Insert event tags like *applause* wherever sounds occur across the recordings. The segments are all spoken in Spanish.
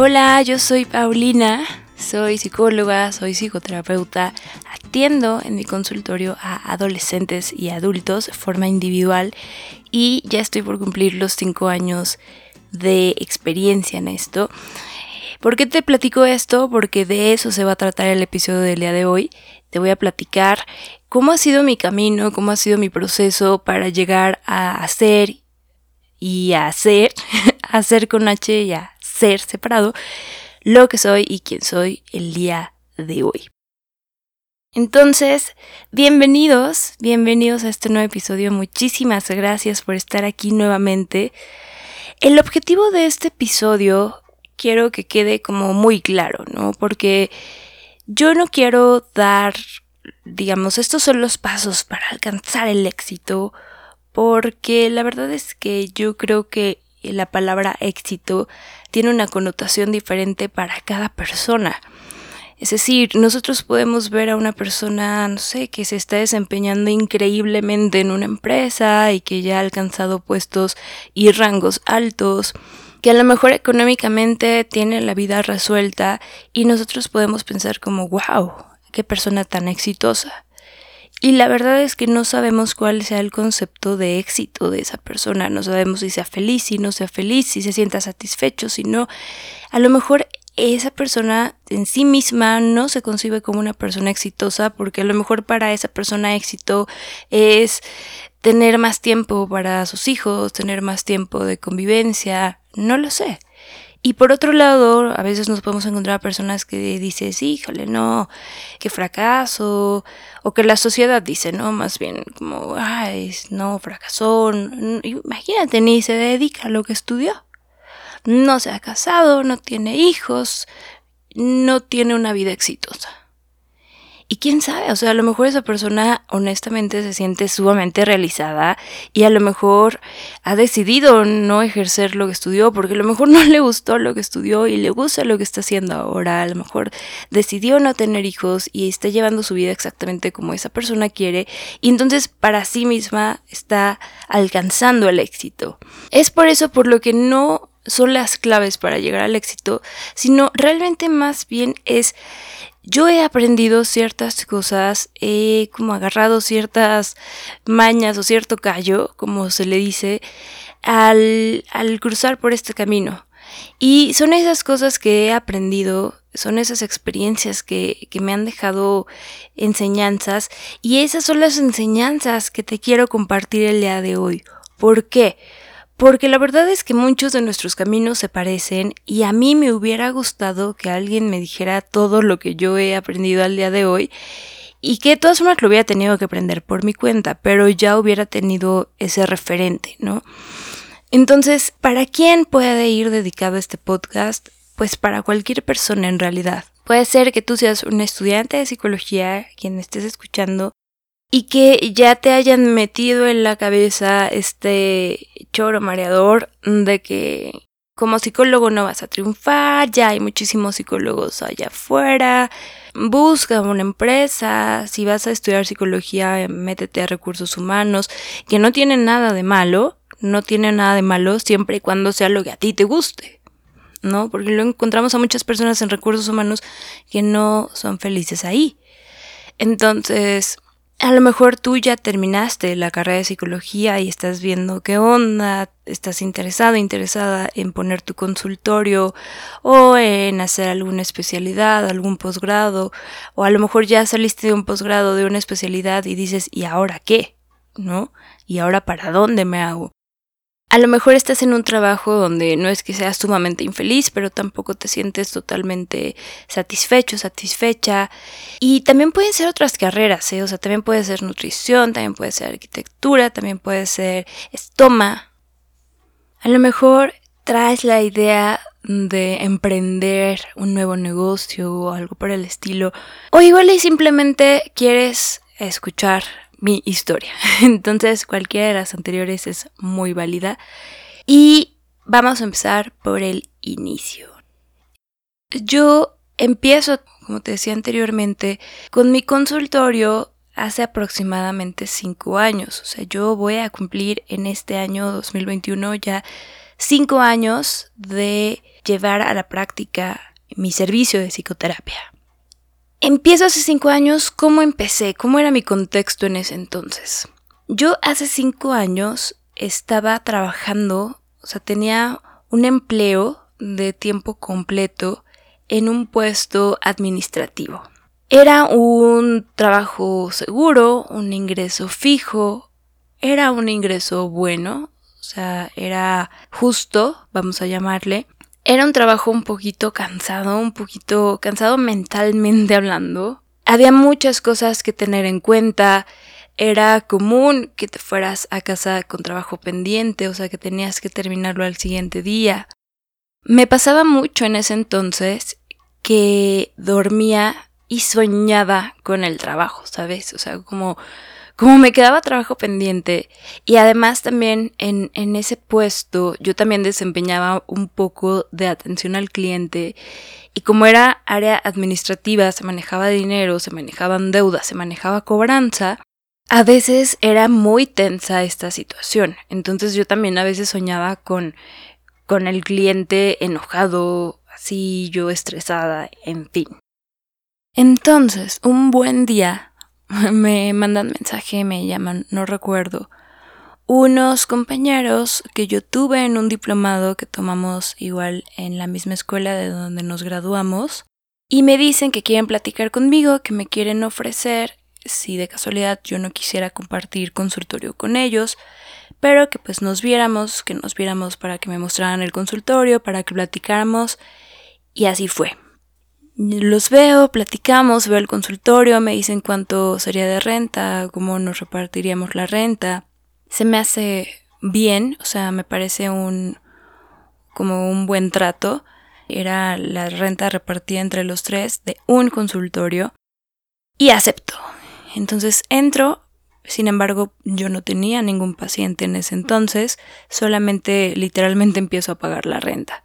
Hola, yo soy Paulina, soy psicóloga, soy psicoterapeuta, atiendo en mi consultorio a adolescentes y adultos de forma individual y ya estoy por cumplir los 5 años de experiencia en esto. ¿Por qué te platico esto? Porque de eso se va a tratar el episodio del día de hoy. Te voy a platicar cómo ha sido mi camino, cómo ha sido mi proceso para llegar a hacer y a hacer, *laughs* hacer con H y a ser separado, lo que soy y quién soy el día de hoy. Entonces, bienvenidos, bienvenidos a este nuevo episodio. Muchísimas gracias por estar aquí nuevamente. El objetivo de este episodio quiero que quede como muy claro, ¿no? Porque yo no quiero dar, digamos, estos son los pasos para alcanzar el éxito, porque la verdad es que yo creo que la palabra éxito tiene una connotación diferente para cada persona. Es decir, nosotros podemos ver a una persona, no sé, que se está desempeñando increíblemente en una empresa y que ya ha alcanzado puestos y rangos altos, que a lo mejor económicamente tiene la vida resuelta y nosotros podemos pensar como, wow, qué persona tan exitosa. Y la verdad es que no sabemos cuál sea el concepto de éxito de esa persona, no sabemos si sea feliz, si no sea feliz, si se sienta satisfecho, si no. A lo mejor esa persona en sí misma no se concibe como una persona exitosa porque a lo mejor para esa persona éxito es tener más tiempo para sus hijos, tener más tiempo de convivencia, no lo sé. Y por otro lado, a veces nos podemos encontrar a personas que dices, híjole, no, qué fracaso, o que la sociedad dice, no, más bien como, ay, no, fracasó, imagínate, ni se dedica a lo que estudió. No se ha casado, no tiene hijos, no tiene una vida exitosa. Y quién sabe, o sea, a lo mejor esa persona honestamente se siente sumamente realizada y a lo mejor ha decidido no ejercer lo que estudió porque a lo mejor no *laughs* le gustó lo que estudió y le gusta lo que está haciendo ahora, a lo mejor decidió no tener hijos y está llevando su vida exactamente como esa persona quiere y entonces para sí misma está alcanzando el éxito. Es por eso por lo que no son las claves para llegar al éxito, sino realmente más bien es yo he aprendido ciertas cosas, he como agarrado ciertas mañas o cierto callo, como se le dice, al, al cruzar por este camino. Y son esas cosas que he aprendido, son esas experiencias que, que, me han dejado enseñanzas y esas son las enseñanzas que te quiero compartir el día de hoy. ¿Por qué? Porque la verdad es que muchos de nuestros caminos se parecen y a mí me hubiera gustado que alguien me dijera todo lo que yo he aprendido al día de hoy y que de todas formas lo hubiera tenido que aprender por mi cuenta, pero ya hubiera tenido ese referente, ¿no? Entonces, ¿para quién puede ir dedicado este podcast? Pues para cualquier persona en realidad. Puede ser que tú seas un estudiante de psicología, quien estés escuchando, y que ya te hayan metido en la cabeza este choro mareador de que como psicólogo no vas a triunfar, ya hay muchísimos psicólogos allá afuera, busca una empresa, si vas a estudiar psicología, métete a recursos humanos, que no tiene nada de malo, no tiene nada de malo siempre y cuando sea lo que a ti te guste, ¿no? Porque lo encontramos a muchas personas en recursos humanos que no son felices ahí. Entonces, a lo mejor tú ya terminaste la carrera de psicología y estás viendo qué onda, estás interesado, interesada en poner tu consultorio o en hacer alguna especialidad, algún posgrado, o a lo mejor ya saliste de un posgrado, de una especialidad y dices, ¿y ahora qué? ¿No? ¿Y ahora para dónde me hago? A lo mejor estás en un trabajo donde no es que seas sumamente infeliz, pero tampoco te sientes totalmente satisfecho, satisfecha. Y también pueden ser otras carreras, ¿eh? O sea, también puede ser nutrición, también puede ser arquitectura, también puede ser estoma. A lo mejor traes la idea de emprender un nuevo negocio o algo por el estilo. O igual y simplemente quieres escuchar mi historia. *laughs* Entonces cualquiera de las anteriores es muy válida. Y vamos a empezar por el inicio. Yo empiezo, como te decía anteriormente, con mi consultorio hace aproximadamente cinco años. O sea, yo voy a cumplir en este año 2021 ya cinco años de llevar a la práctica mi servicio de psicoterapia. Empiezo hace cinco años, ¿cómo empecé? ¿Cómo era mi contexto en ese entonces? Yo hace cinco años estaba trabajando, o sea, tenía un empleo de tiempo completo en un puesto administrativo. Era un trabajo seguro, un ingreso fijo, era un ingreso bueno, o sea, era justo, vamos a llamarle. Era un trabajo un poquito cansado, un poquito cansado mentalmente hablando. Había muchas cosas que tener en cuenta. Era común que te fueras a casa con trabajo pendiente, o sea que tenías que terminarlo al siguiente día. Me pasaba mucho en ese entonces que dormía y soñaba con el trabajo, ¿sabes? O sea, como, como me quedaba trabajo pendiente y además también en, en ese puesto yo también desempeñaba un poco de atención al cliente y como era área administrativa, se manejaba dinero, se manejaban deudas, se manejaba cobranza, a veces era muy tensa esta situación. Entonces yo también a veces soñaba con con el cliente enojado, así yo estresada, en fin. Entonces, un buen día *laughs* me mandan mensaje, me llaman, no recuerdo, unos compañeros que yo tuve en un diplomado que tomamos igual en la misma escuela de donde nos graduamos, y me dicen que quieren platicar conmigo, que me quieren ofrecer si de casualidad yo no quisiera compartir consultorio con ellos, pero que pues nos viéramos, que nos viéramos para que me mostraran el consultorio, para que platicáramos y así fue. Los veo, platicamos, veo el consultorio, me dicen cuánto sería de renta, cómo nos repartiríamos la renta. Se me hace bien, o sea, me parece un como un buen trato. Era la renta repartida entre los tres de un consultorio y acepto. Entonces entro, sin embargo, yo no tenía ningún paciente en ese entonces, solamente literalmente empiezo a pagar la renta.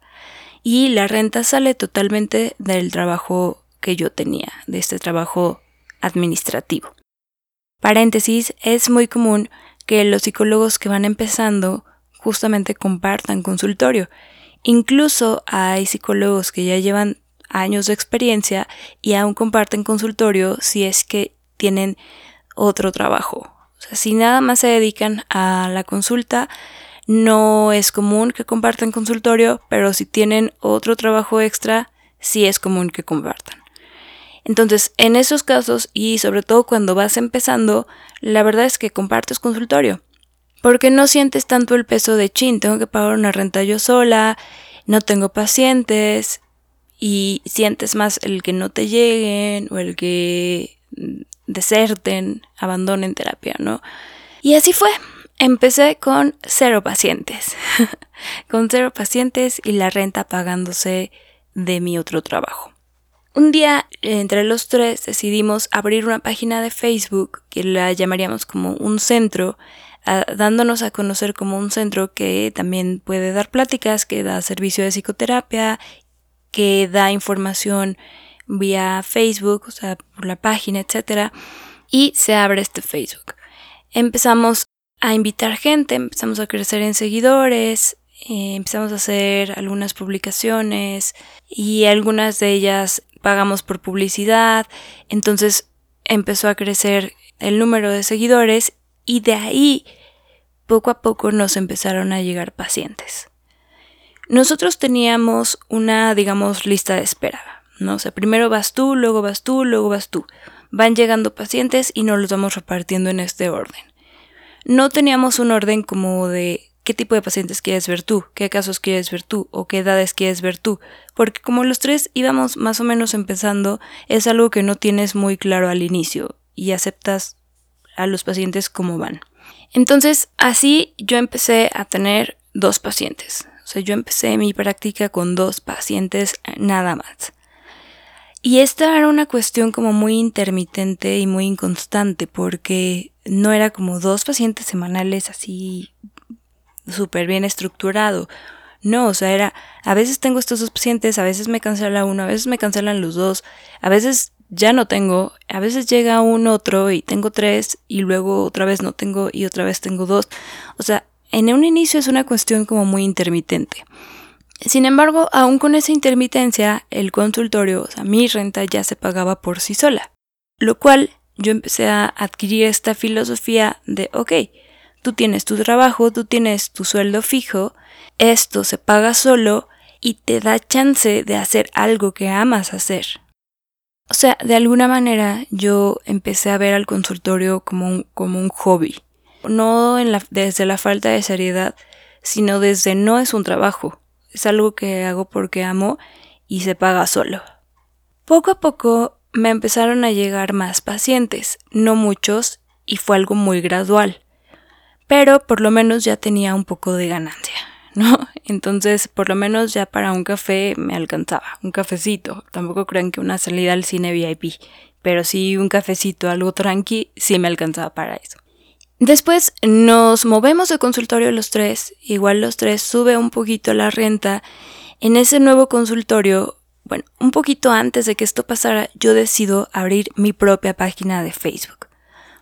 Y la renta sale totalmente del trabajo que yo tenía, de este trabajo administrativo. Paréntesis, es muy común que los psicólogos que van empezando justamente compartan consultorio. Incluso hay psicólogos que ya llevan años de experiencia y aún comparten consultorio si es que tienen otro trabajo si nada más se dedican a la consulta, no es común que compartan consultorio, pero si tienen otro trabajo extra, sí es común que compartan. Entonces, en esos casos, y sobre todo cuando vas empezando, la verdad es que compartes consultorio. Porque no sientes tanto el peso de chin, tengo que pagar una renta yo sola, no tengo pacientes, y sientes más el que no te lleguen o el que deserten, abandonen terapia, ¿no? Y así fue. Empecé con cero pacientes, *laughs* con cero pacientes y la renta pagándose de mi otro trabajo. Un día, entre los tres, decidimos abrir una página de Facebook que la llamaríamos como un centro, dándonos a conocer como un centro que también puede dar pláticas, que da servicio de psicoterapia, que da información vía Facebook, o sea, por la página, etcétera, y se abre este Facebook. Empezamos a invitar gente, empezamos a crecer en seguidores, eh, empezamos a hacer algunas publicaciones y algunas de ellas pagamos por publicidad, entonces empezó a crecer el número de seguidores y de ahí poco a poco nos empezaron a llegar pacientes. Nosotros teníamos una, digamos, lista de espera. ¿no? O primero vas tú, luego vas tú, luego vas tú. Van llegando pacientes y nos los vamos repartiendo en este orden. No teníamos un orden como de qué tipo de pacientes quieres ver tú, qué casos quieres ver tú o qué edades quieres ver tú, porque como los tres íbamos más o menos empezando, es algo que no tienes muy claro al inicio y aceptas a los pacientes como van. Entonces, así yo empecé a tener dos pacientes. O sea, yo empecé mi práctica con dos pacientes nada más. Y esta era una cuestión como muy intermitente y muy inconstante porque no era como dos pacientes semanales así súper bien estructurado. No, o sea, era, a veces tengo estos dos pacientes, a veces me cancela uno, a veces me cancelan los dos, a veces ya no tengo, a veces llega un otro y tengo tres y luego otra vez no tengo y otra vez tengo dos. O sea, en un inicio es una cuestión como muy intermitente. Sin embargo, aún con esa intermitencia, el consultorio, o sea, mi renta ya se pagaba por sí sola. Lo cual yo empecé a adquirir esta filosofía de, ok, tú tienes tu trabajo, tú tienes tu sueldo fijo, esto se paga solo y te da chance de hacer algo que amas hacer. O sea, de alguna manera yo empecé a ver al consultorio como un, como un hobby. No desde la falta de seriedad, sino desde no es un trabajo. Es algo que hago porque amo y se paga solo. Poco a poco me empezaron a llegar más pacientes, no muchos, y fue algo muy gradual. Pero por lo menos ya tenía un poco de ganancia. *laughs* ¿no? Entonces, por lo menos ya para un café me alcanzaba, un cafecito. Tampoco crean que una salida al cine VIP, pero sí un cafecito, algo tranqui, sí me alcanzaba para eso. Después nos movemos de consultorio los tres, igual los tres sube un poquito la renta. En ese nuevo consultorio, bueno, un poquito antes de que esto pasara, yo decido abrir mi propia página de Facebook.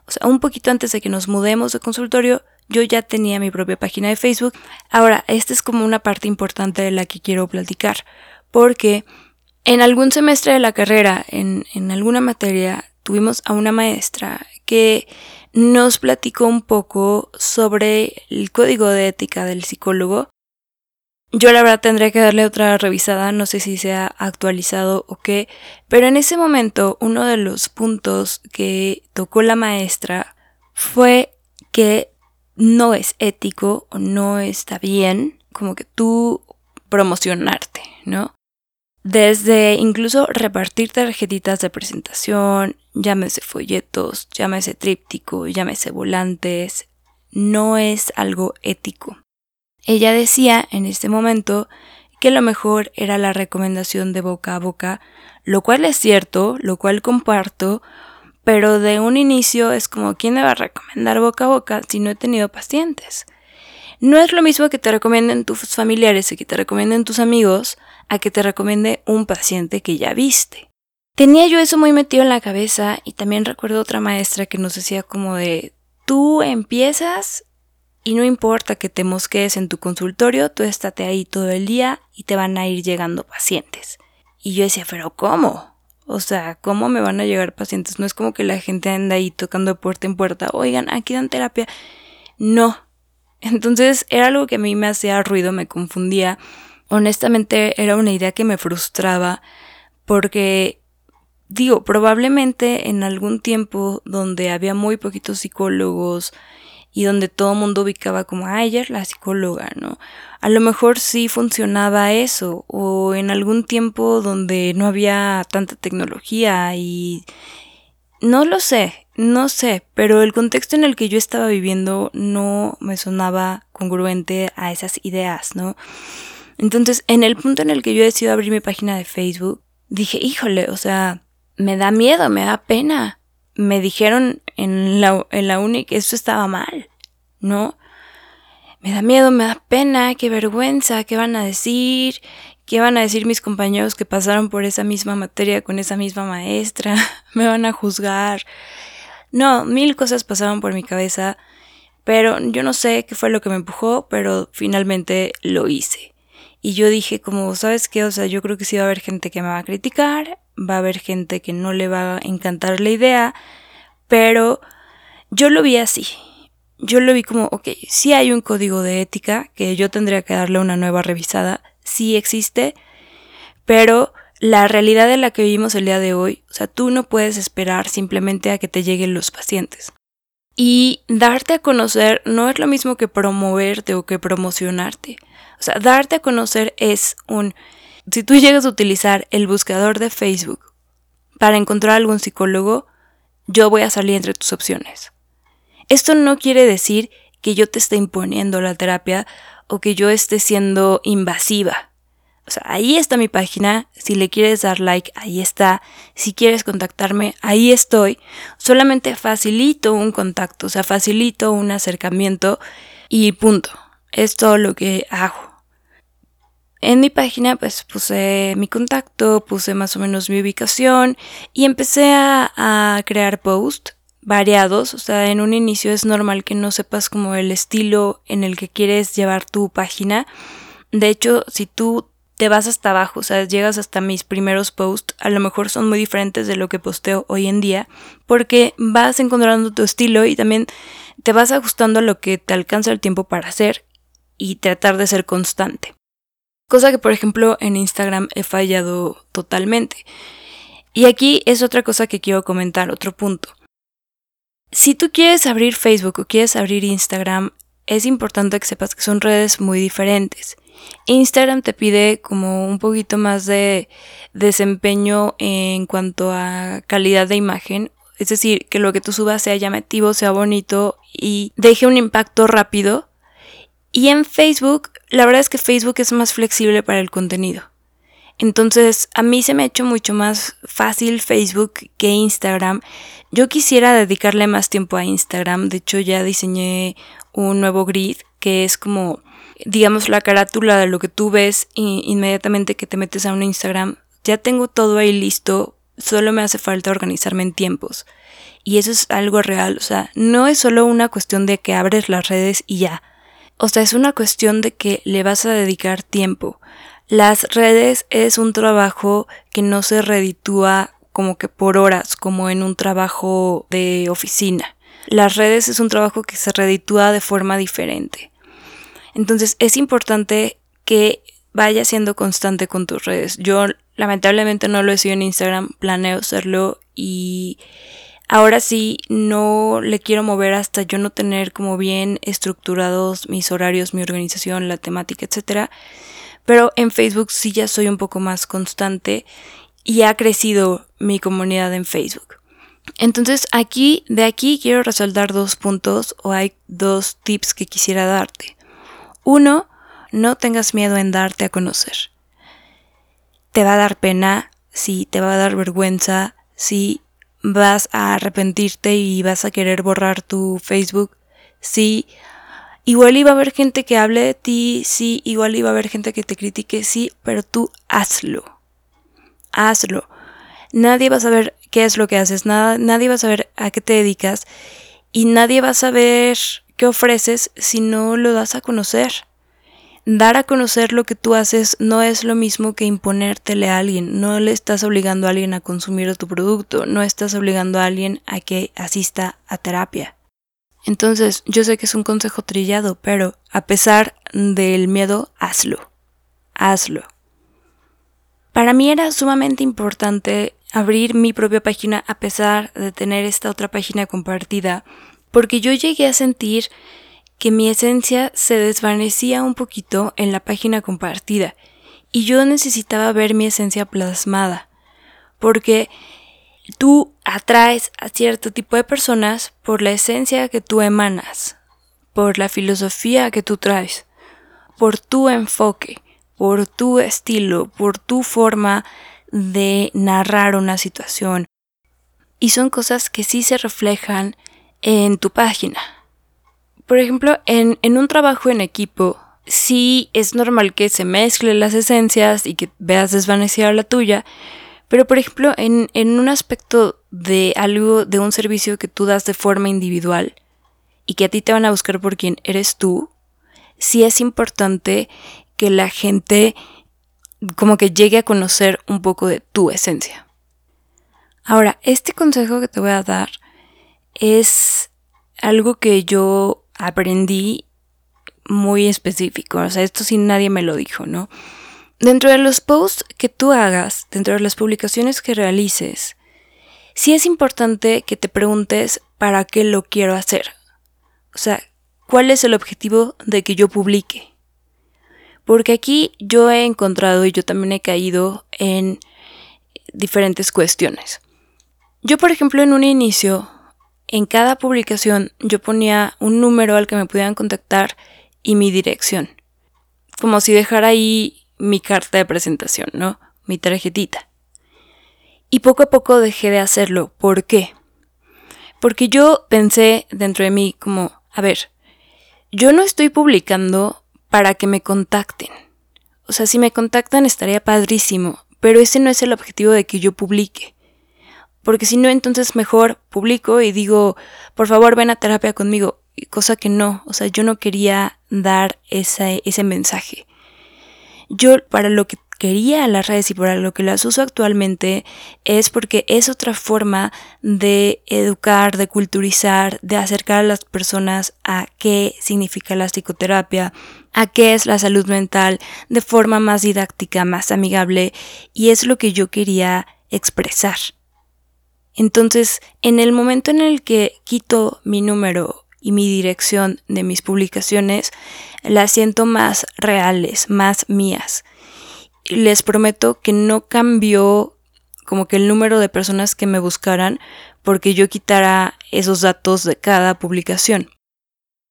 O sea, un poquito antes de que nos mudemos de consultorio, yo ya tenía mi propia página de Facebook. Ahora, esta es como una parte importante de la que quiero platicar, porque en algún semestre de la carrera, en, en alguna materia, tuvimos a una maestra que nos platicó un poco sobre el código de ética del psicólogo. Yo la verdad tendría que darle otra revisada, no sé si se ha actualizado o qué, pero en ese momento uno de los puntos que tocó la maestra fue que no es ético o no está bien como que tú promocionarte, ¿no? Desde incluso repartir tarjetitas de presentación, llámese folletos, llámese tríptico, llámese volantes, no es algo ético. Ella decía en este momento que lo mejor era la recomendación de boca a boca, lo cual es cierto, lo cual comparto, pero de un inicio es como, ¿quién me va a recomendar boca a boca si no he tenido pacientes? No es lo mismo que te recomienden tus familiares y que te recomienden tus amigos a que te recomiende un paciente que ya viste. Tenía yo eso muy metido en la cabeza y también recuerdo otra maestra que nos decía como de, tú empiezas y no importa que te mosquees en tu consultorio, tú estate ahí todo el día y te van a ir llegando pacientes. Y yo decía, pero ¿cómo? O sea, ¿cómo me van a llegar pacientes? No es como que la gente anda ahí tocando puerta en puerta, oigan, aquí dan terapia. No. Entonces era algo que a mí me hacía ruido, me confundía. Honestamente era una idea que me frustraba porque, digo, probablemente en algún tiempo donde había muy poquitos psicólogos, y donde todo el mundo ubicaba como, ah, ella la psicóloga, ¿no? A lo mejor sí funcionaba eso, o en algún tiempo donde no había tanta tecnología y... No lo sé, no sé, pero el contexto en el que yo estaba viviendo no me sonaba congruente a esas ideas, ¿no? Entonces, en el punto en el que yo decido abrir mi página de Facebook, dije, híjole, o sea, me da miedo, me da pena me dijeron en la, en la uni que eso estaba mal, ¿no? Me da miedo, me da pena, qué vergüenza, qué van a decir, qué van a decir mis compañeros que pasaron por esa misma materia con esa misma maestra, *laughs* me van a juzgar. No, mil cosas pasaron por mi cabeza, pero yo no sé qué fue lo que me empujó, pero finalmente lo hice. Y yo dije como, ¿sabes qué? O sea, yo creo que sí va a haber gente que me va a criticar, va a haber gente que no le va a encantar la idea, pero yo lo vi así. Yo lo vi como, ok, sí hay un código de ética que yo tendría que darle una nueva revisada, sí existe, pero la realidad de la que vivimos el día de hoy, o sea, tú no puedes esperar simplemente a que te lleguen los pacientes. Y darte a conocer no es lo mismo que promoverte o que promocionarte. O sea, darte a conocer es un si tú llegas a utilizar el buscador de Facebook para encontrar algún psicólogo, yo voy a salir entre tus opciones. Esto no quiere decir que yo te esté imponiendo la terapia o que yo esté siendo invasiva. O sea, ahí está mi página. Si le quieres dar like, ahí está. Si quieres contactarme, ahí estoy. Solamente facilito un contacto, o sea, facilito un acercamiento y punto. Es todo lo que hago. En mi página pues puse mi contacto, puse más o menos mi ubicación y empecé a, crear posts variados, o sea, en un inicio es normal que no sepas como el estilo en el que quieres llevar tu página. De hecho, si tú te vas hasta abajo, o sea, llegas hasta mis primeros posts, a lo mejor son muy diferentes de lo que posteo hoy en día, porque vas encontrando tu estilo y también te vas ajustando a lo que te alcanza el tiempo para hacer y tratar de ser constante. Cosa que, por ejemplo, en Instagram he fallado totalmente. Y aquí es otra cosa que quiero comentar, otro punto. Si tú quieres abrir Facebook o quieres abrir Instagram, es importante que sepas que son redes muy diferentes. Instagram te pide como un poquito más de desempeño en cuanto a calidad de imagen. Es decir, que lo que tú subas sea llamativo, sea bonito y deje un impacto rápido. Y en Facebook, la verdad es que Facebook es más flexible para el contenido. Entonces, a mí se me ha hecho mucho más fácil Facebook que Instagram. Yo quisiera dedicarle más tiempo a Instagram. De hecho, ya diseñé un nuevo grid que es como digamos, la carátula de lo que tú ves inmediatamente que te metes a un Instagram, ya tengo todo ahí listo, solo me hace falta organizarme en tiempos. Y eso es algo real, o sea, no es solo una cuestión de que abres las redes y ya. O sea, es una cuestión de que le vas a dedicar tiempo. Las redes es un trabajo que no se reditúa como que por horas, como en un trabajo de oficina. Las redes es un trabajo que se reditúa de forma diferente. Entonces es importante que vayas siendo constante con tus redes. Yo lamentablemente no lo he sido en Instagram, planeo serlo y ahora sí no le quiero mover hasta yo no tener como bien estructurados mis horarios, mi organización, la temática, etcétera. Pero en Facebook sí ya soy un poco más constante y ha crecido mi comunidad en Facebook. Entonces aquí, de aquí quiero resaltar dos puntos o hay dos tips que quisiera darte. Uno, no tengas miedo en darte a conocer. Te va a dar pena, sí, te va a dar vergüenza, sí, vas a arrepentirte y vas a querer borrar tu Facebook, sí. Igual iba a haber gente que hable de ti, sí, igual iba a haber gente que te critique, sí, pero tú hazlo. Hazlo. Nadie va a saber qué es lo que haces, nada, nadie va a saber a qué te dedicas y nadie va a saber qué ofreces si no lo das a conocer. Dar a conocer lo que tú haces no es lo mismo que imponértele a alguien, no le estás obligando a alguien a consumir tu producto, no estás obligando a alguien a que asista a terapia. Entonces, yo sé que es un consejo trillado, pero a pesar del miedo, hazlo. Hazlo. Para mí era sumamente importante abrir mi propia página a pesar de tener esta otra página compartida, porque yo llegué a sentir que mi esencia se desvanecía un poquito en la página compartida y yo necesitaba ver mi esencia plasmada, porque tú atraes a cierto tipo de personas por la esencia que tú emanas, por la filosofía que tú traes, por tu enfoque, por tu estilo, por tu forma de narrar una situación. Y son cosas que sí se reflejan en tu página. Por ejemplo, en, un trabajo en equipo, sí es normal que se mezclen las esencias y que veas desvanecida la tuya, pero por ejemplo, en, en un aspecto de algo, de un servicio que tú das de forma individual y que a ti te van a buscar por quien eres tú, sí es importante que la gente como que llegue a conocer un poco de tu esencia. Ahora, este consejo que te voy a dar es algo que yo aprendí muy específico. O sea, esto sin nadie me lo dijo, ¿no? Dentro de los posts que tú hagas, dentro de las publicaciones que realices, sí es importante que te preguntes para qué lo quiero hacer. O sea, ¿cuál es el objetivo de que yo publique? Porque aquí yo he encontrado y yo también he caído en diferentes cuestiones. Yo, por ejemplo, en un inicio en cada publicación yo ponía un número al que me pudieran contactar y mi dirección. Como si dejara ahí mi carta de presentación, ¿no? Mi tarjetita. Y poco a poco dejé de hacerlo. ¿Por qué? Porque yo pensé dentro de mí como, a ver, yo no estoy publicando para que me contacten. O sea, si me contactan estaría padrísimo, pero ese no es el objetivo de que yo publique. Porque si no, entonces mejor publico y digo, por favor, ven a terapia conmigo. Cosa que no, o sea, yo no quería dar ese, ese mensaje. yo para lo que quería las redes y para lo que las uso actualmente es porque es otra forma de educar, de culturizar, de acercar a las personas a qué significa la psicoterapia, a qué es la salud mental de forma más didáctica, más amigable y es lo que yo quería expresar. Entonces, en el momento en el que quito mi número y mi dirección de mis publicaciones, las siento más reales, más mías les prometo que no cambió como que el número de personas que me buscaran porque yo quitara esos datos de cada publicación.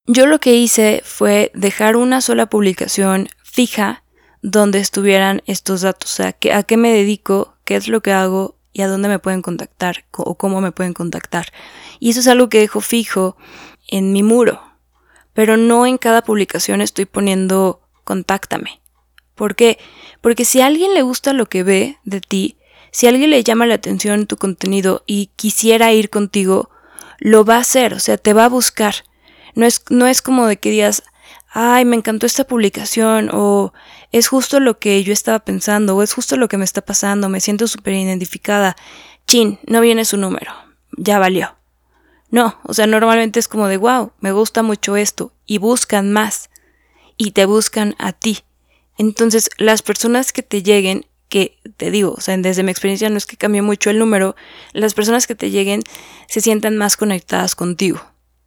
Yo lo que hice fue dejar una sola publicación fija donde estuvieran estos datos, o sea, a qué me dedico, qué es lo que hago y a dónde me pueden contactar o cómo me pueden contactar. Y eso es algo que dejo fijo en mi muro, pero no en cada publicación estoy poniendo contáctame. ¿Por qué? Porque si a alguien le gusta lo que ve de ti, si a alguien le llama la atención tu contenido y quisiera ir contigo, lo va a hacer, o sea, te va a buscar. No es, no es como de que digas, ay, me encantó esta publicación, o es justo lo que yo estaba pensando, o es justo lo que me está pasando, me siento súper identificada. Chin, no viene su número, ya valió. No, o sea, normalmente es como de, wow, me gusta mucho esto, y buscan más, y te buscan a ti. Entonces, las personas que te lleguen, que te digo, o sea, desde mi experiencia no es que cambie mucho el número, las personas que te lleguen se sientan más conectadas contigo.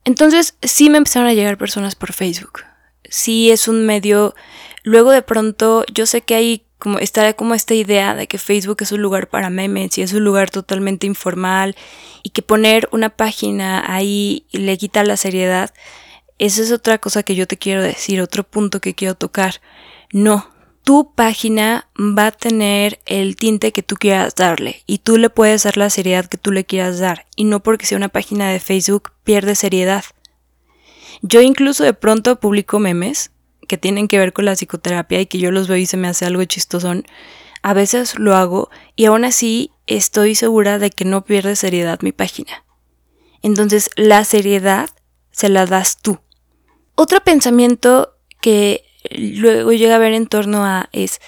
Entonces, sí me empezaron a llegar personas por Facebook. Sí es un medio. Luego de pronto, yo sé que hay como está como esta idea de que Facebook es un lugar para memes y es un lugar totalmente informal y que poner una página ahí le quita la seriedad. Esa es otra cosa que yo te quiero decir, otro punto que quiero tocar. No, tu página va a tener el tinte que tú quieras darle y tú le puedes dar la seriedad que tú le quieras dar y no porque sea una página de Facebook pierde seriedad. Yo incluso de pronto publico memes que tienen que ver con la psicoterapia y que yo los veo y se me hace algo chistosón. A veces lo hago y aún así estoy segura de que no pierde seriedad mi página. Entonces la seriedad se la das tú. Otro pensamiento que luego llega a ver en torno a es,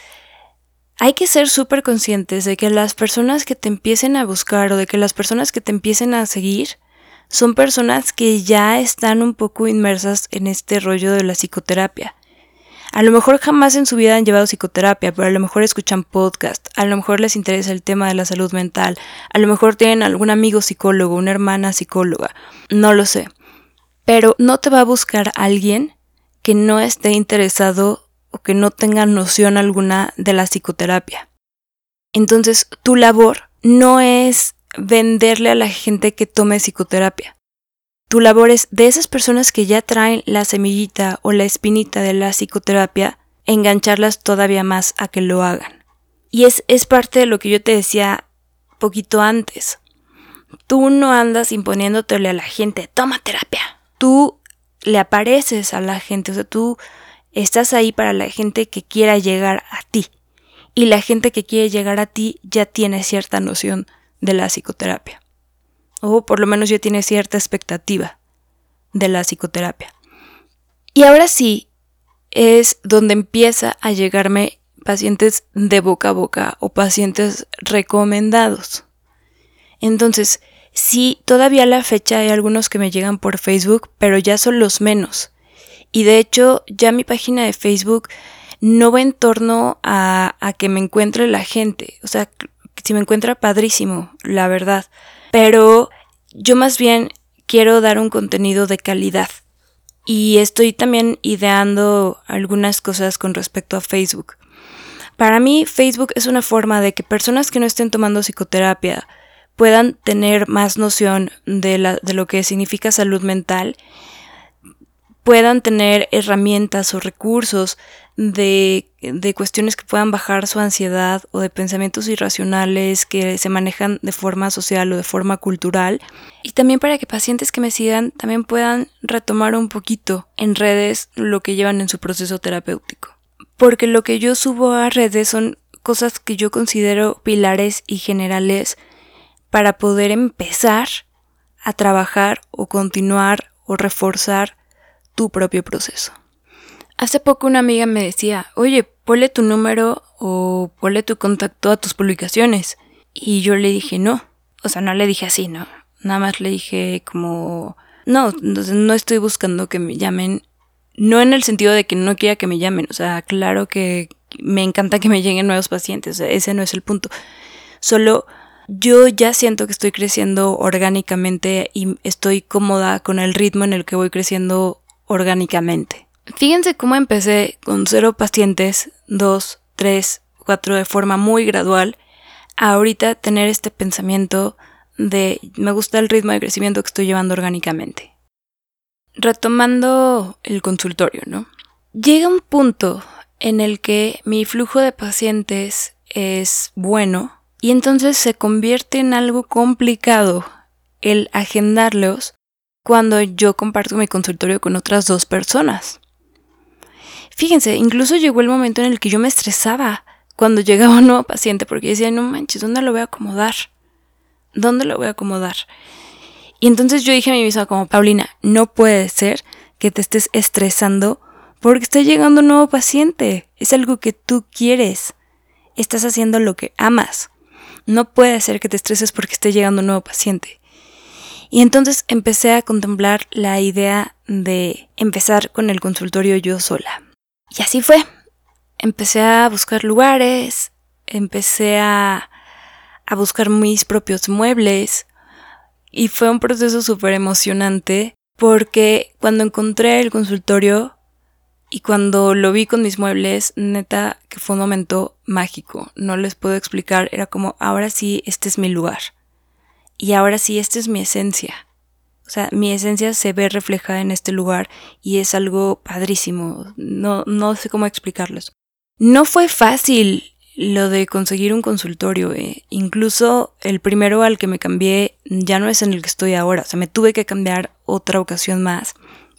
hay que ser súper conscientes de que las personas que te empiecen a buscar o de que las personas que te empiecen a seguir son personas que ya están un poco inmersas en este rollo de la psicoterapia. A lo mejor jamás en su vida han llevado psicoterapia, pero a lo mejor escuchan podcast, a lo mejor les interesa el tema de la salud mental, a lo mejor tienen algún amigo psicólogo, una hermana psicóloga, no lo sé. Pero no te va a buscar alguien que no esté interesado o que no tenga noción alguna de la psicoterapia. Entonces, tu labor no es venderle a la gente que tome psicoterapia. Tu labor es de esas personas que ya traen la semillita o la espinita de la psicoterapia, engancharlas todavía más a que lo hagan. Y es, es parte de lo que yo te decía poquito antes. Tú no andas imponiéndotele a la gente, toma terapia. Tú le apareces a la gente, o sea, tú estás ahí para la gente que quiera llegar a ti. Y la gente que quiere llegar a ti ya tiene cierta noción de la psicoterapia. O por lo menos ya tiene cierta expectativa de la psicoterapia. Y ahora sí es donde empieza a llegarme pacientes de boca a boca o pacientes recomendados. Entonces, Sí, todavía a la fecha hay algunos que me llegan por Facebook, pero ya son los menos. Y de hecho, ya mi página de Facebook no va en torno a, que me encuentre la gente. O sea, si me encuentra padrísimo, la verdad. Pero yo más bien quiero dar un contenido de calidad. Y estoy también ideando algunas cosas con respecto a Facebook. Para mí, Facebook es una forma de que personas que no estén tomando psicoterapia, puedan tener más noción de, lo que significa salud mental, puedan tener herramientas o recursos de, de, cuestiones que puedan bajar su ansiedad o de pensamientos irracionales que se manejan de forma social o de forma cultural. Y también para que pacientes que me sigan también puedan retomar un poquito en redes lo que llevan en su proceso terapéutico. Porque lo que yo subo a redes son cosas que yo considero pilares y generales para poder empezar a trabajar o continuar o reforzar tu propio proceso. Hace poco una amiga me decía, oye, ponle tu número o ponle tu contacto a tus publicaciones. Y yo le dije, no. O sea, no le dije así, ¿no? Nada más le dije como, no, no estoy buscando que me llamen. No en el sentido de que no quiera que me llamen. O sea, claro que me encanta que me lleguen nuevos pacientes. ese no es el punto. Solo yo ya siento que estoy creciendo orgánicamente y estoy cómoda con el ritmo en el que voy creciendo orgánicamente. Fíjense cómo empecé con cero pacientes, dos, tres, cuatro de forma muy gradual, a ahorita tener este pensamiento de me gusta el ritmo de crecimiento que estoy llevando orgánicamente. Retomando el consultorio, ¿no? Llega un punto en el que mi flujo de pacientes es bueno y entonces se convierte en algo complicado el agendarlos cuando yo comparto mi consultorio con otras dos personas. Fíjense, incluso llegó el momento en el que yo me estresaba cuando llegaba un nuevo paciente porque decía, no manches, ¿dónde lo voy a acomodar? ¿Dónde lo voy a acomodar? Y entonces yo dije a mí misma como, Paulina, no puede ser que te estés estresando porque está llegando un nuevo paciente. Es algo que tú quieres. Estás haciendo lo que amas. No puede ser que te estreses porque esté llegando un nuevo paciente. Y entonces empecé a contemplar la idea de empezar con el consultorio yo sola. Y así fue. Empecé a buscar lugares, empecé a, a buscar mis propios muebles y fue un proceso súper emocionante porque cuando encontré el consultorio y cuando lo vi con mis muebles, neta que fue un momento mágico. No les puedo explicar. Era como, ahora sí, este es mi lugar. Y ahora sí, esta es mi esencia. O sea, mi esencia se ve reflejada en este lugar y es algo padrísimo. No, no sé cómo explicarlos. No fue fácil lo de conseguir un consultorio. Eh. Incluso el primero al que me cambié ya no es en el que estoy ahora. O sea, me tuve que cambiar otra ocasión más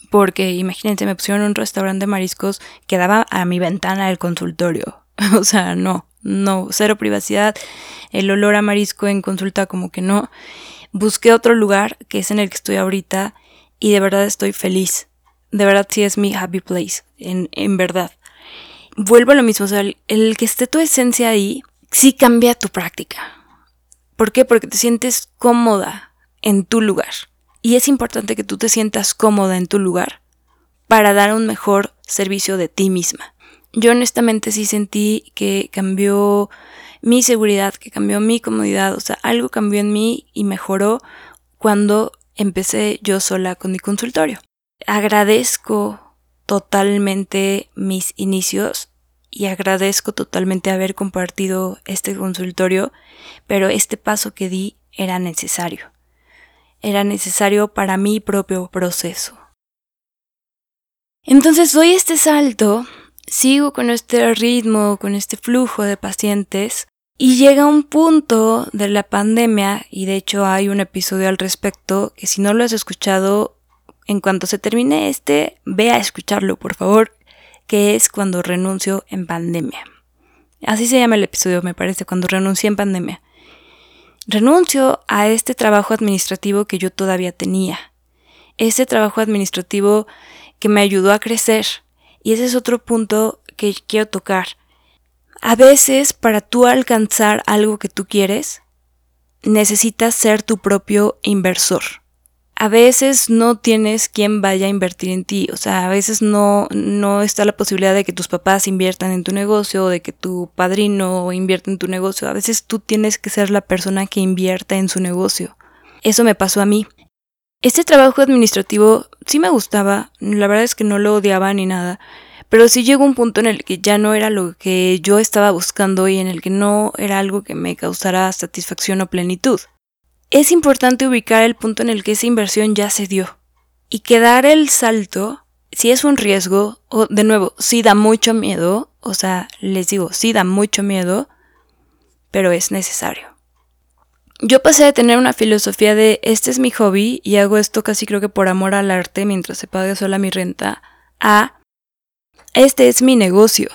porque imagínense, me pusieron un restaurante de mariscos que daba a mi ventana del consultorio. *laughs* o sea, no, no, cero privacidad, el olor a marisco en consulta como que no. Busqué otro lugar que es en el que estoy ahorita y de verdad estoy feliz. De verdad sí es mi happy place, en, en verdad. Vuelvo a lo mismo, o sea, el, el que esté tu esencia ahí sí cambia tu práctica. ¿Por qué? Porque te sientes cómoda en tu lugar. Y es importante que tú te sientas cómoda en tu lugar para dar un mejor servicio de ti misma. Yo honestamente sí sentí que cambió mi seguridad, que cambió mi comodidad, o sea, algo cambió en mí y mejoró cuando empecé yo sola con mi consultorio. Agradezco totalmente mis inicios y agradezco totalmente haber compartido este consultorio, pero este paso que di era necesario era necesario para mi propio proceso. Entonces doy este salto, sigo con este ritmo, con este flujo de pacientes, y llega un punto de la pandemia, y de hecho hay un episodio al respecto, que si no lo has escuchado, en cuanto se termine este, ve a escucharlo, por favor, que es cuando renuncio en pandemia. Así se llama el episodio, me parece, cuando renuncié en pandemia renuncio a este trabajo administrativo que yo todavía tenía. Ese trabajo administrativo que me ayudó a crecer. Y ese es otro punto que quiero tocar. A veces, para tú alcanzar algo que tú quieres, necesitas ser tu propio inversor a veces no tienes quien vaya a invertir en ti, o sea, a veces no, no está la posibilidad de que tus papás inviertan en tu negocio o de que tu padrino invierta en tu negocio, a veces tú tienes que ser la persona que invierta en su negocio. Eso me pasó a mí. Este trabajo administrativo sí me gustaba, la verdad es que no lo odiaba ni nada, pero sí llegó un punto en el que ya no era lo que yo estaba buscando y en el que no era algo que me causara satisfacción o plenitud es importante ubicar el punto en el que esa inversión ya se dio y que dar el salto, si es un riesgo, o de nuevo, si da mucho miedo, o sea, les digo, sí da mucho miedo, pero es necesario. Yo pasé de tener una filosofía de este es mi hobby y hago esto casi creo que por amor al arte mientras se pague sola mi renta, a este es mi negocio,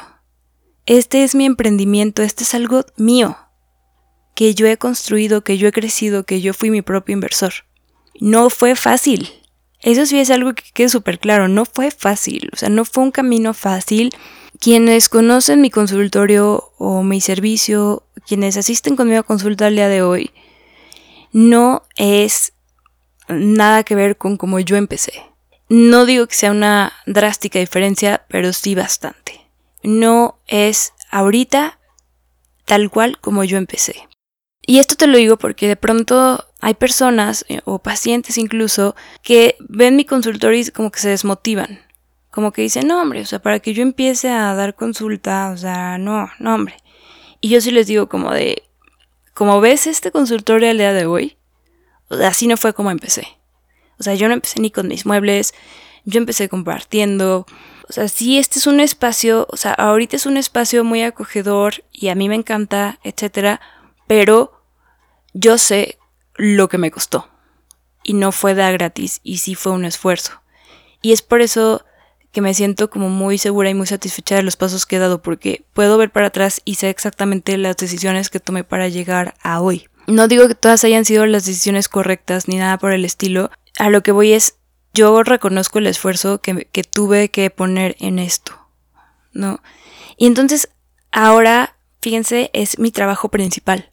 este es mi emprendimiento, este es algo mío, que yo he construido, que yo he crecido, que yo fui mi propio inversor. No fue fácil. Eso sí es algo que quede súper claro, no fue fácil, o sea, no fue un camino fácil. Quienes conocen mi consultorio o mi servicio, quienes asisten conmigo a consulta al día de hoy, no es nada que ver con cómo yo empecé. No digo que sea una drástica diferencia, pero sí bastante. No es ahorita tal cual como yo empecé. Y esto te lo digo porque de pronto hay personas eh, o pacientes incluso que ven mi consultorio y como que se desmotivan. Como que dicen, no hombre, o sea, para que yo empiece a dar consulta, o sea, no, no hombre. Y yo sí les digo como de, como ves este consultorio al día de hoy, así no fue como empecé. O sea, yo no empecé ni con mis muebles, yo empecé compartiendo. O sea, sí, este es un espacio, o sea, ahorita es un espacio muy acogedor y a mí me encanta, etcétera, pero yo sé lo que me costó. Y no fue de gratis, y sí fue un esfuerzo. Y es por eso que me siento como muy segura y muy satisfecha de los pasos que he dado, porque puedo ver para atrás y sé exactamente las decisiones que tomé para llegar a hoy. No digo que todas hayan sido las decisiones correctas ni nada por el estilo. A lo que voy es, yo reconozco el esfuerzo que, que tuve que poner en esto. ¿No? Y entonces, ahora, fíjense, es mi trabajo principal.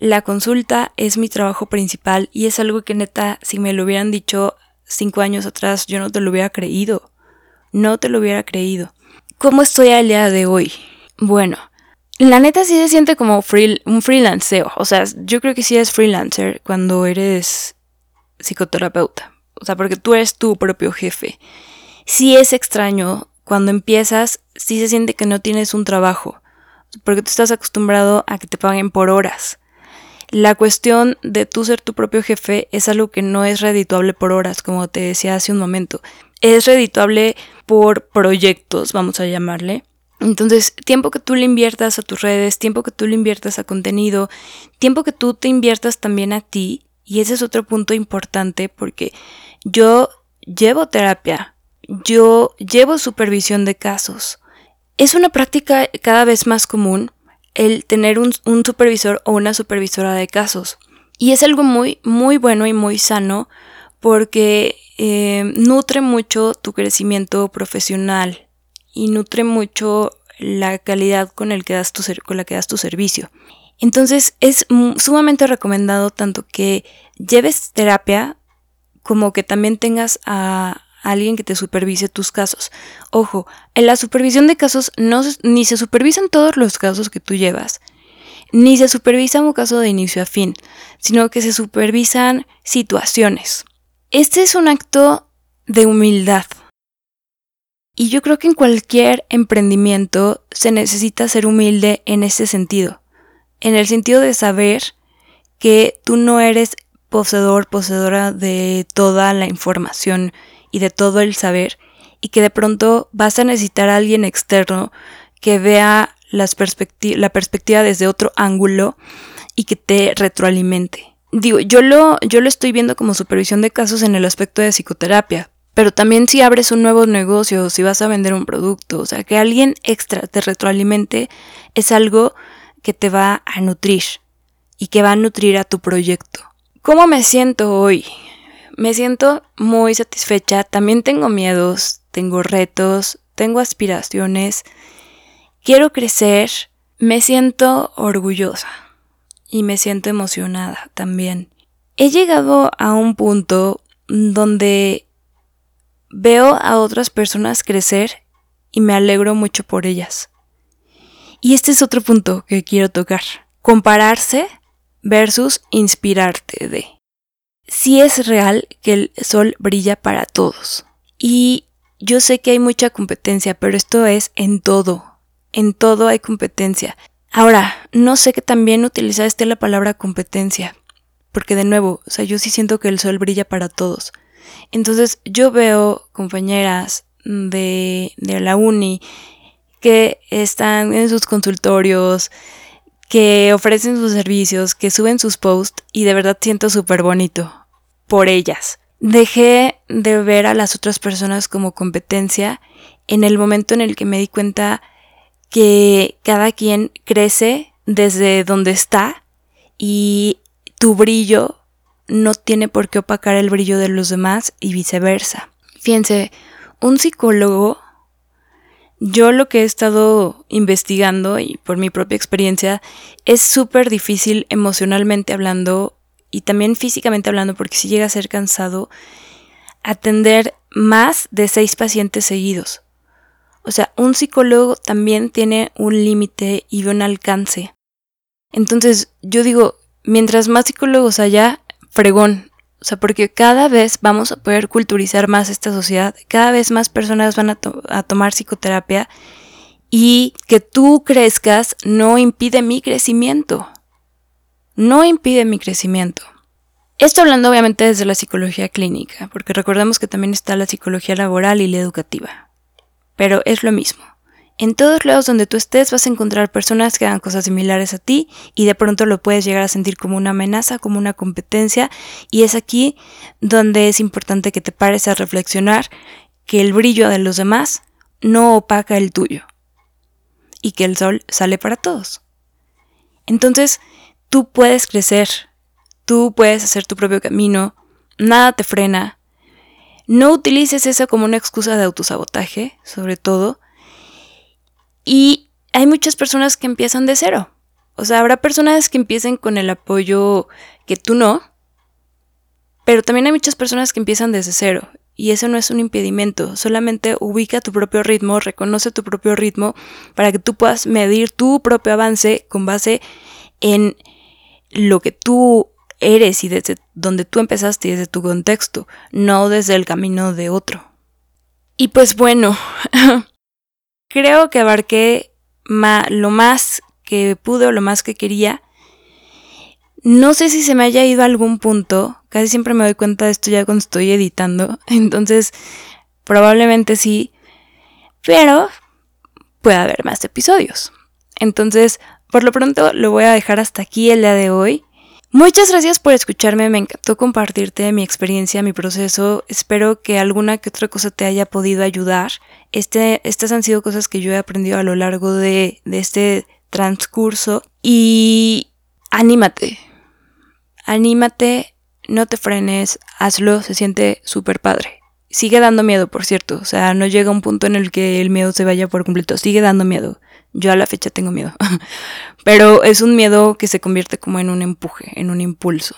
La consulta es mi trabajo principal y es algo que neta, si me lo hubieran dicho cinco años atrás, yo no te lo hubiera creído. No te lo hubiera creído. ¿Cómo estoy al día de hoy? Bueno, la neta sí se siente como un freelanceo. O sea, yo creo que sí es freelancer cuando eres psicoterapeuta. O sea, porque tú eres tu propio jefe. Sí es extraño cuando empiezas, sí se siente que no tienes un trabajo. Porque tú estás acostumbrado a que te paguen por horas. La cuestión de tú ser tu propio jefe es algo que no es redituable por horas, como te decía hace un momento. Es redituable por proyectos, vamos a llamarle. Entonces, tiempo que tú le inviertas a tus redes, tiempo que tú le inviertas a contenido, tiempo que tú te inviertas también a ti, y ese es otro punto importante porque yo llevo terapia, yo llevo supervisión de casos. Es una práctica cada vez más común el tener un, supervisor o una supervisora de casos. Y es algo muy, muy bueno y muy sano porque eh, nutre mucho tu crecimiento profesional y nutre mucho la calidad con, el que das tu, con la que das tu servicio. Entonces es sumamente recomendado tanto que lleves terapia como que también tengas a, alguien que te supervise tus casos. Ojo, en la supervisión de casos no, ni se supervisan todos los casos que tú llevas, ni se supervisa un caso de inicio a fin, sino que se supervisan situaciones. Este es un acto de humildad. Y yo creo que en cualquier emprendimiento se necesita ser humilde en ese sentido, en el sentido de saber que tú no eres poseedor, poseedora de toda la información y de todo el saber y que de pronto vas a necesitar a alguien externo que vea las la perspectiva desde otro ángulo y que te retroalimente. Digo, yo lo, yo lo estoy viendo como supervisión de casos en el aspecto de psicoterapia, pero también si abres un nuevo negocio, si vas a vender un producto, o sea, que alguien extra te retroalimente es algo que te va a nutrir y que va a nutrir a tu proyecto. ¿Cómo me siento hoy? Me siento muy satisfecha, también tengo miedos, tengo retos, tengo aspiraciones, quiero crecer, me siento orgullosa y me siento emocionada también. He llegado a un punto donde veo a otras personas crecer y me alegro mucho por ellas. Y este es otro punto que quiero tocar. Compararse versus inspirarte de sí es real que el sol brilla para todos. Y yo sé que hay mucha competencia, pero esto es en todo. En todo hay competencia. Ahora, no sé que también utilizaste la palabra competencia, porque de nuevo, o sea, yo sí siento que el sol brilla para todos. Entonces, yo veo compañeras de, de la uni que están en sus consultorios, que ofrecen sus servicios, que suben sus posts y de verdad siento súper bonito por ellas. Dejé de ver a las otras personas como competencia en el momento en el que me di cuenta que cada quien crece desde donde está y tu brillo no tiene por qué opacar el brillo de los demás y viceversa. Fíjense, un psicólogo yo lo que he estado investigando y por mi propia experiencia es súper difícil emocionalmente hablando y también físicamente hablando porque si llega a ser cansado atender más de seis pacientes seguidos. O sea, un psicólogo también tiene un límite y un alcance. Entonces, yo digo, mientras más psicólogos haya, fregón. O sea, porque cada vez vamos a poder culturizar más esta sociedad, cada vez más personas van a, a tomar psicoterapia y que tú crezcas no impide mi crecimiento. No impide mi crecimiento. Esto hablando obviamente desde la psicología clínica, porque recordemos que también está la psicología laboral y la educativa pero es lo mismo. En todos lados donde tú estés vas a encontrar personas que hagan cosas similares a ti y de pronto lo puedes llegar a sentir como una amenaza, como una competencia y es aquí donde es importante que te pares a reflexionar que el brillo de los demás no opaca el tuyo y que el sol sale para todos. Entonces, tú puedes crecer, tú puedes hacer tu propio camino, nada te frena, no utilices eso como una excusa de autosabotaje, sobre todo. Y hay muchas personas que empiezan de cero. O sea, habrá personas que empiecen con el apoyo que tú no, pero también hay muchas personas que empiezan desde cero. Y eso no es un impedimento, solamente ubica tu propio ritmo, reconoce tu propio ritmo para que tú puedas medir tu propio avance con base en lo que tú eres y desde donde tú empezaste y desde tu contexto, no desde el camino de otro. Y pues bueno, *laughs* creo que abarqué lo más que pude o lo más que quería. No sé si se me haya ido a algún punto, casi siempre me doy cuenta de esto ya cuando estoy editando, *laughs* entonces probablemente sí, pero puede haber más episodios. Entonces, por lo pronto lo voy a dejar hasta aquí el día de hoy. Muchas gracias por escucharme, me encantó compartirte mi experiencia, mi proceso. Espero que alguna que otra cosa te haya podido ayudar. Este, estas han sido cosas que yo he aprendido a lo largo de, este transcurso. Y anímate, anímate, no te frenes, hazlo, se siente súper padre. Sigue dando miedo, por cierto. O sea, no llega un punto en el que el miedo se vaya por completo. Sigue dando miedo. Yo a la fecha tengo miedo. *laughs* Pero es un miedo que se convierte como en un empuje, en un impulso.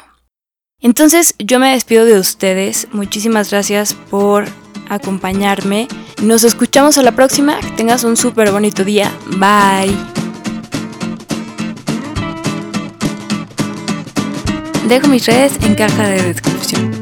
Entonces yo me despido de ustedes. Muchísimas gracias por acompañarme. Nos escuchamos a la próxima. Que tengas un súper bonito día. Bye. Dejo mis redes en caja de descripción.